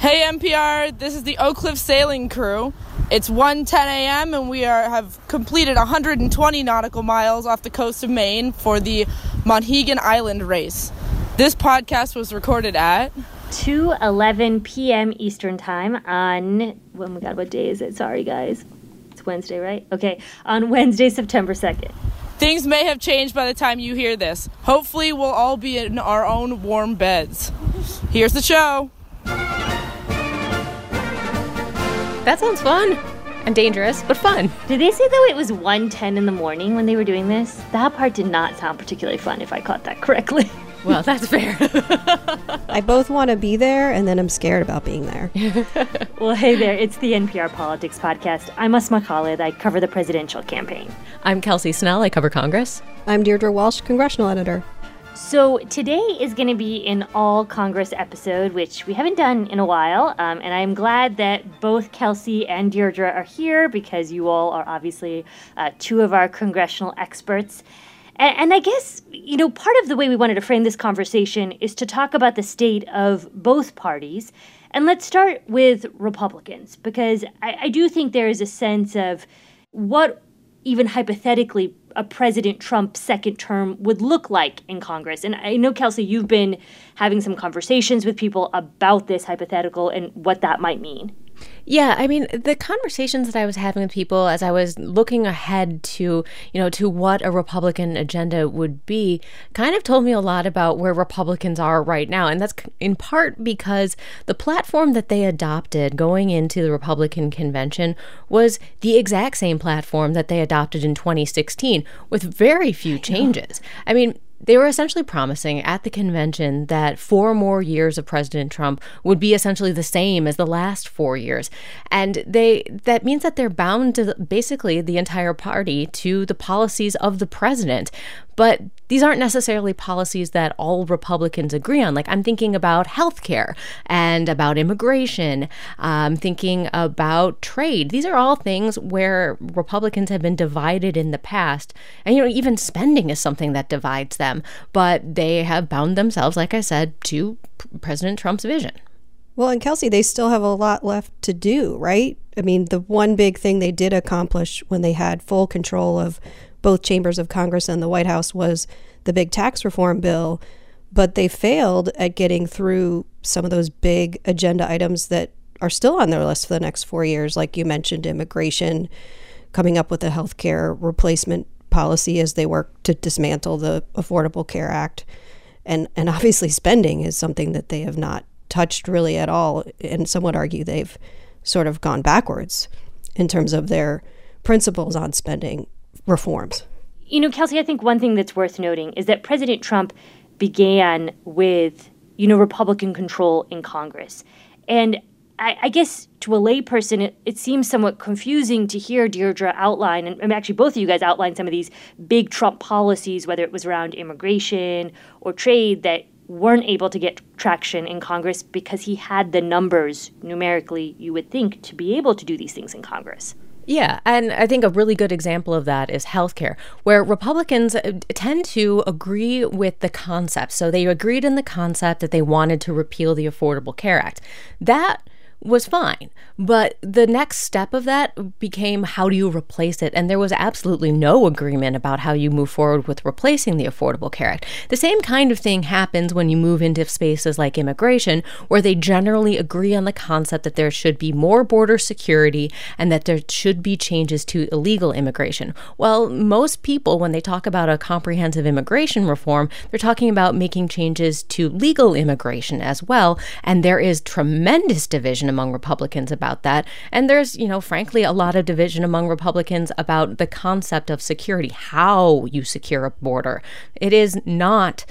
Hey NPR, this is the Oak Cliff Sailing Crew. It's 1:10 a.m. and we are have completed 120 nautical miles off the coast of Maine for the Monhegan Island race. This podcast was recorded at 2:11 p.m. Eastern Time on oh my god, what day is it? Sorry guys. It's Wednesday, right? Okay, on Wednesday, September 2nd. Things may have changed by the time you hear this. Hopefully, we'll all be in our own warm beds. Here's the show. That sounds fun and dangerous, but fun. Did they say though it was 1:10 in the morning when they were doing this? That part did not sound particularly fun if I caught that correctly. Well, that's fair. I both want to be there and then I'm scared about being there. well, hey there, it's the NPR Politics Podcast. I'm Asma Khalid. I cover the presidential campaign. I'm Kelsey Snell. I cover Congress. I'm Deirdre Walsh, congressional editor. So today is going to be an all Congress episode, which we haven't done in a while. Um, and I'm glad that both Kelsey and Deirdre are here because you all are obviously uh, two of our congressional experts. And, and I guess, you know, part of the way we wanted to frame this conversation is to talk about the state of both parties. And let's start with Republicans, because I, I do think there is a sense of what even hypothetically a President Trump second term would look like in Congress. And I know, Kelsey, you've been having some conversations with people about this hypothetical and what that might mean. Yeah, I mean, the conversations that I was having with people as I was looking ahead to, you know, to what a Republican agenda would be, kind of told me a lot about where Republicans are right now. And that's in part because the platform that they adopted going into the Republican convention was the exact same platform that they adopted in 2016 with very few changes. I mean, they were essentially promising at the convention that four more years of President Trump would be essentially the same as the last four years. And they that means that they're bound to basically the entire party to the policies of the president. But these aren't necessarily policies that all Republicans agree on. Like, I'm thinking about healthcare and about immigration, I'm thinking about trade. These are all things where Republicans have been divided in the past. And, you know, even spending is something that divides them. But they have bound themselves, like I said, to President Trump's vision. Well, and Kelsey, they still have a lot left to do, right? I mean, the one big thing they did accomplish when they had full control of both chambers of Congress and the White House was the big tax reform bill, but they failed at getting through some of those big agenda items that are still on their list for the next four years, like you mentioned, immigration, coming up with a health care replacement policy as they work to dismantle the Affordable Care Act. And, and obviously, spending is something that they have not touched really at all. And some would argue they've sort of gone backwards in terms of their principles on spending reforms. You know, Kelsey, I think one thing that's worth noting is that President Trump began with, you know, Republican control in Congress. And I, I guess to a layperson, it, it, seems somewhat confusing to hear Deirdre outline, and, and actually both of you guys outline some of these big Trump policies, whether it was around immigration or trade, that weren't able to get traction in Congress because he had the numbers numerically, you would think, to be able to do these things in Congress. Yeah, and I think a really good example of that is healthcare, where Republicans uh, tend to agree with the concept. So they agreed in the concept that they wanted to repeal the Affordable Care Act. That was fine. But the next step of that became how do you replace it? And there was absolutely no agreement about how you move forward with replacing the Affordable Care Act. The same kind of thing happens when you move into spaces like immigration, where they generally agree on the concept that there should be more border security and that there should be changes to illegal immigration. Well, most people, when they talk about a comprehensive immigration reform, they're talking about making changes to legal immigration as well. And there is tremendous division among Republicans about that. And there's, you know, frankly, a lot of division among Republicans about the concept of security, how you secure a border. It is not.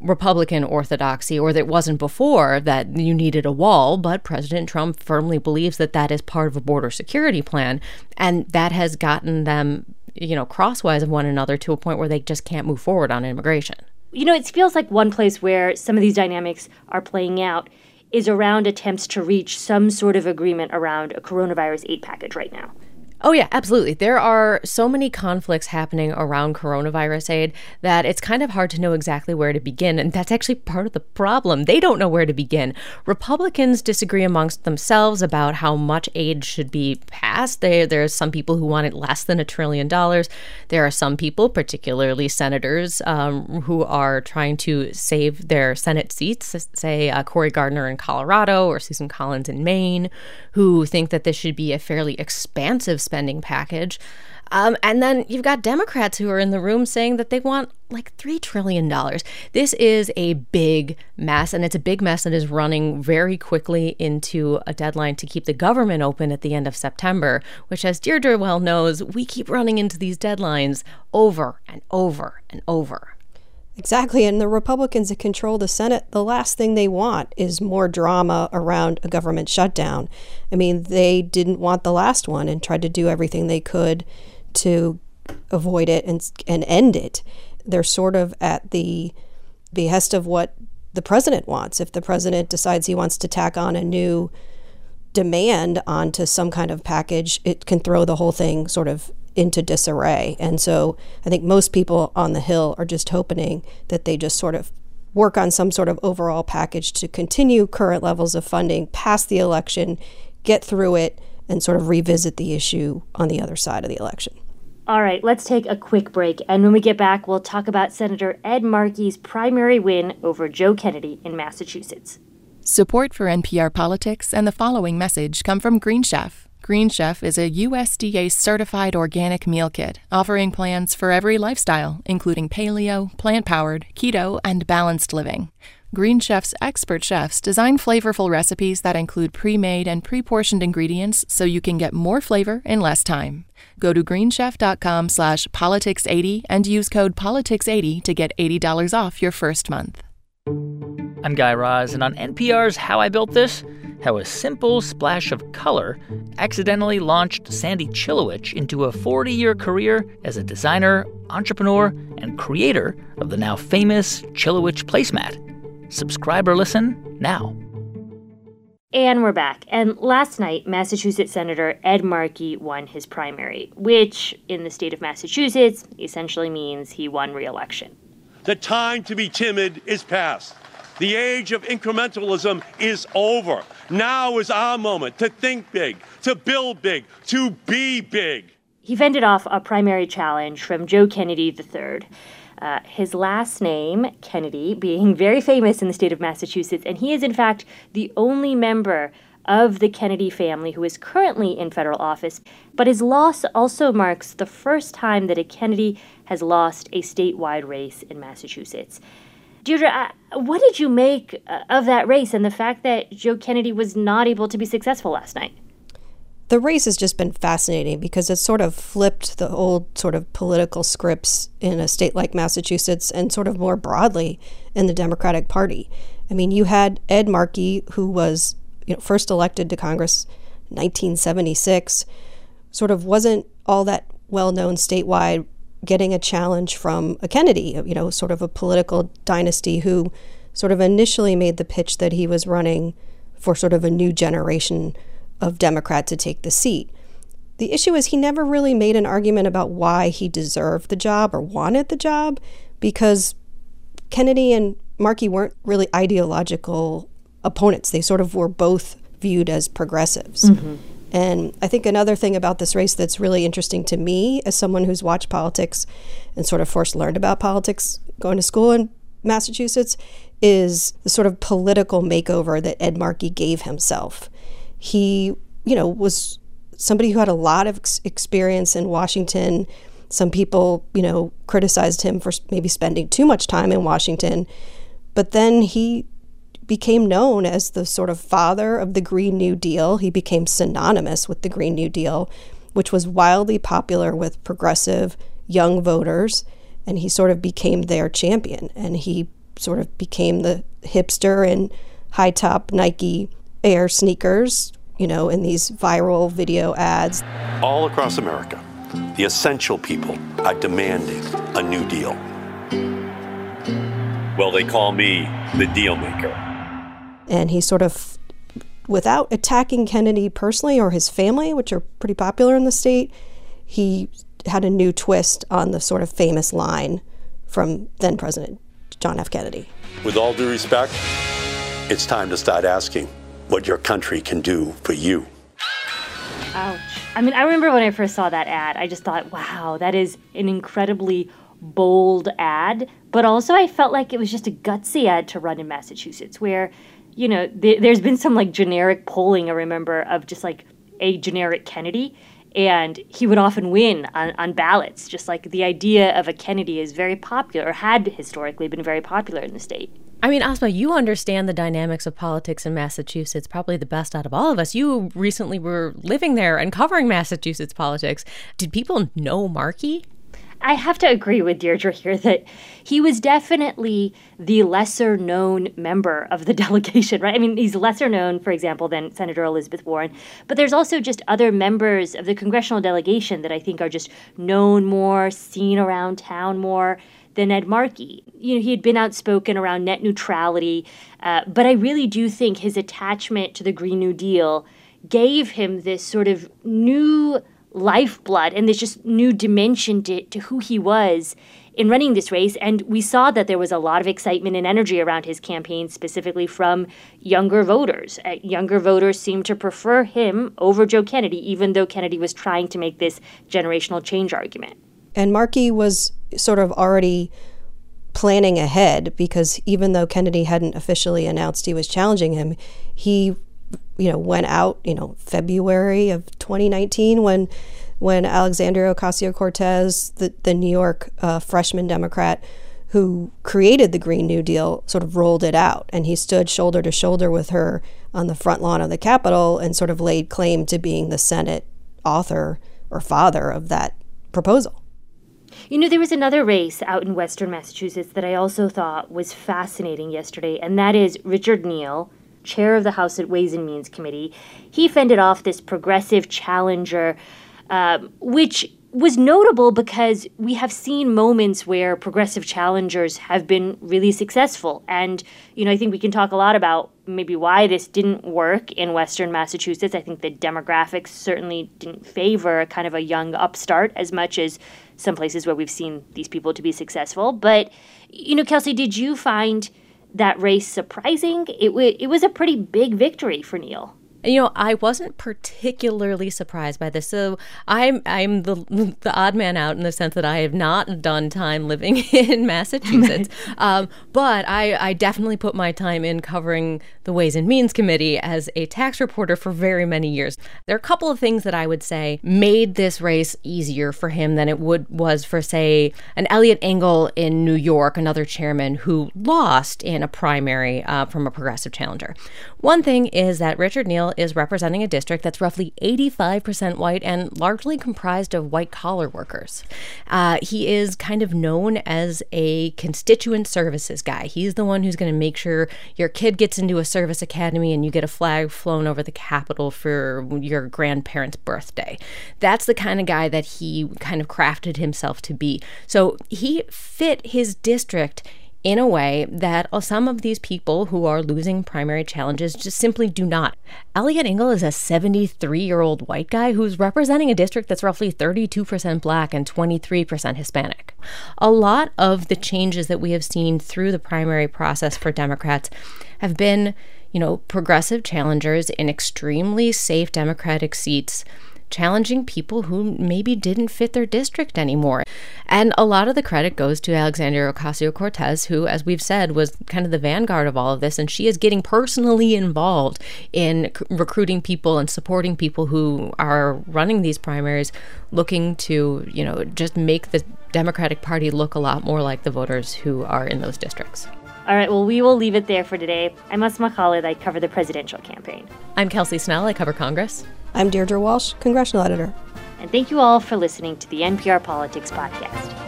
Republican orthodoxy, or that wasn't before that you needed a wall, but President Trump firmly believes that that is part of a border security plan. And that has gotten them, you know, crosswise of one another to a point where they just can't move forward on immigration. You know, it feels like one place where some of these dynamics are playing out is around attempts to reach some sort of agreement around a coronavirus aid package right now. Oh, yeah, absolutely. There are so many conflicts happening around coronavirus aid that it's kind of hard to know exactly where to begin. And that's actually part of the problem. They don't know where to begin. Republicans disagree amongst themselves about how much aid should be passed. They, there are some people who want it less than a trillion dollars. There are some people, particularly senators, um, who are trying to save their Senate seats, say uh, Cory Gardner in Colorado or Susan Collins in Maine, who think that this should be a fairly expansive spending package. Um, and then you've got Democrats who are in the room saying that they want like $3 trillion. This is a big mess, and it's a big mess that is running very quickly into a deadline to keep the government open at the end of September, which, as Deirdre well knows, we keep running into these deadlines over and over and over. Exactly. And the Republicans that control the Senate, the last thing they want is more drama around a government shutdown. I mean, they didn't want the last one and tried to do everything they could to avoid it and, and end it. They're sort of at the behest of what the president wants. If the president decides he wants to tack on a new demand onto some kind of package, it can throw the whole thing sort of into disarray. And so I think most people on the Hill are just hoping that they just sort of work on some sort of overall package to continue current levels of funding past the election, get through it, and sort of revisit the issue on the other side of the election. All right, let's take a quick break. And when we get back, we'll talk about Senator Ed Markey's primary win over Joe Kennedy in Massachusetts. Support for NPR Politics and the following message come from Green Chef Green Chef is a USDA certified organic meal kit offering plans for every lifestyle, including paleo, plant powered, keto, and balanced living. Green Chef's expert chefs design flavorful recipes that include pre made and pre portioned ingredients so you can get more flavor in less time. Go to greenchef.com slash politics80 and use code politics80 to get $80 off your first month. I'm Guy Raz, and on NPR's How I Built This, how a simple splash of color accidentally launched Sandy Chilewich into a 40 year career as a designer, entrepreneur, and creator of the now famous Chilewich placemat. Subscribe or listen now. And we're back. And last night, Massachusetts Senator Ed Markey won his primary, which in the state of Massachusetts essentially means he won re election. The time to be timid is past. The age of incrementalism is over. Now is our moment to think big, to build big, to be big. He fended off a primary challenge from Joe Kennedy III. Uh, his last name, Kennedy, being very famous in the state of Massachusetts, and he is, in fact, the only member of the Kennedy family who is currently in federal office. But his loss also marks the first time that a Kennedy has lost a statewide race in Massachusetts. Deirdre, uh, what did you make uh, of that race and the fact that Joe Kennedy was not able to be successful last night? The race has just been fascinating because it sort of flipped the old sort of political scripts in a state like Massachusetts and sort of more broadly in the Democratic Party. I mean, you had Ed Markey, who was you know, first elected to Congress 1976, sort of wasn't all that well known statewide, getting a challenge from a Kennedy, you know, sort of a political dynasty who sort of initially made the pitch that he was running for sort of a new generation of Democrat to take the seat. The issue is he never really made an argument about why he deserved the job or wanted the job because Kennedy and Markey weren't really ideological opponents. They sort of were both viewed as progressives. Mm-hmm. And I think another thing about this race that's really interesting to me as someone who's watched politics and sort of first learned about politics going to school in Massachusetts is the sort of political makeover that Ed Markey gave himself. He, you know, was somebody who had a lot of ex- experience in Washington. Some people, you know, criticized him for maybe spending too much time in Washington. But then he became known as the sort of father of the Green New Deal. He became synonymous with the Green New Deal, which was wildly popular with progressive young voters. And he sort of became their champion. And he sort of became the hipster in high top Nike Air sneakers, you know, in these viral video ads. All across America, the essential people are demanding a new deal. Well, they call me the deal maker and he sort of without attacking Kennedy personally or his family, which are pretty popular in the state, he had a new twist on the sort of famous line from then President John F. Kennedy. With all due respect, it's time to start asking what your country can do for you. Ouch. I mean, I remember when I first saw that ad, I just thought, wow, that is an incredibly bold ad. But also, I felt like it was just a gutsy ad to run in Massachusetts, where, you know, th- there's been some like generic polling, I remember, of just like a generic Kennedy. And he would often win on, on ballots. Just like the idea of a Kennedy is very popular, or had historically been very popular in the state. I mean, Asma, you understand the dynamics of politics in Massachusetts probably the best out of all of us. You recently were living there and covering Massachusetts politics. Did people know Markey? I have to agree with Deirdre here that he was definitely the lesser known member of the delegation, right? I mean, he's lesser known, for example, than Senator Elizabeth Warren, but there's also just other members of the congressional delegation that I think are just known more, seen around town more than Ed Markey. You know, he had been outspoken around net neutrality, uh, but I really do think his attachment to the Green New Deal gave him this sort of new lifeblood and this just new dimension to, to who he was in running this race. And we saw that there was a lot of excitement and energy around his campaign, specifically from younger voters. Uh, younger voters seemed to prefer him over Joe Kennedy, even though Kennedy was trying to make this generational change argument. And Markey was sort of already planning ahead because even though Kennedy hadn't officially announced he was challenging him, he you know went out you know February of 2019 when when Alexandria Ocasio Cortez, the the New York uh, freshman Democrat who created the Green New Deal, sort of rolled it out, and he stood shoulder to shoulder with her on the front lawn of the Capitol and sort of laid claim to being the Senate author or father of that proposal. You know, there was another race out in Western Massachusetts that I also thought was fascinating yesterday, and that is Richard Neal, chair of the House Ways and Means Committee. He fended off this progressive challenger, um, which was notable because we have seen moments where progressive challengers have been really successful. And, you know, I think we can talk a lot about maybe why this didn't work in Western Massachusetts. I think the demographics certainly didn't favor kind of a young upstart as much as some places where we've seen these people to be successful. But, you know, Kelsey, did you find that race surprising. It, w- it was a pretty big victory for Neal. You know, I wasn't particularly surprised by this. So I'm I'm the the odd man out in the sense that I have not done time living in Massachusetts, um, but I I definitely put my time in covering the Ways and Means Committee as a tax reporter for very many years. There are a couple of things that I would say made this race easier for him than it would was for say an Eliot Engel in New York, another chairman who lost in a primary uh, from a progressive challenger. One thing is that Richard Neal is representing a district that's roughly 85% white and largely comprised of white collar workers. Uh, he is kind of known as a constituent services guy. He's the one who's going to make sure your kid gets into a service academy and you get a flag flown over the Capitol for your grandparents' birthday. That's the kind of guy that he kind of crafted himself to be. So he fit his district in a way that oh, some of these people who are losing primary challenges just simply do not. Eliot Engel is a 73 year old white guy who's representing a district that's roughly 32% black and 23% Hispanic. A lot of the changes that we have seen through the primary process for Democrats have been, you know, progressive challengers in extremely safe Democratic seats challenging people who maybe didn't fit their district anymore. And a lot of the credit goes to Alexandria Ocasio Cortez, who, as we've said, was kind of the vanguard of all of this. And she is getting personally involved in c- recruiting people and supporting people who are running these primaries, looking to, you know, just make the Democratic Party look a lot more like the voters who are in those districts. All right, well, we will leave it there for today. I'm Asma Khalid. I cover the presidential campaign. I'm Kelsey Snell. I cover Congress. I'm Deirdre Walsh, congressional editor. And thank you all for listening to the NPR Politics Podcast.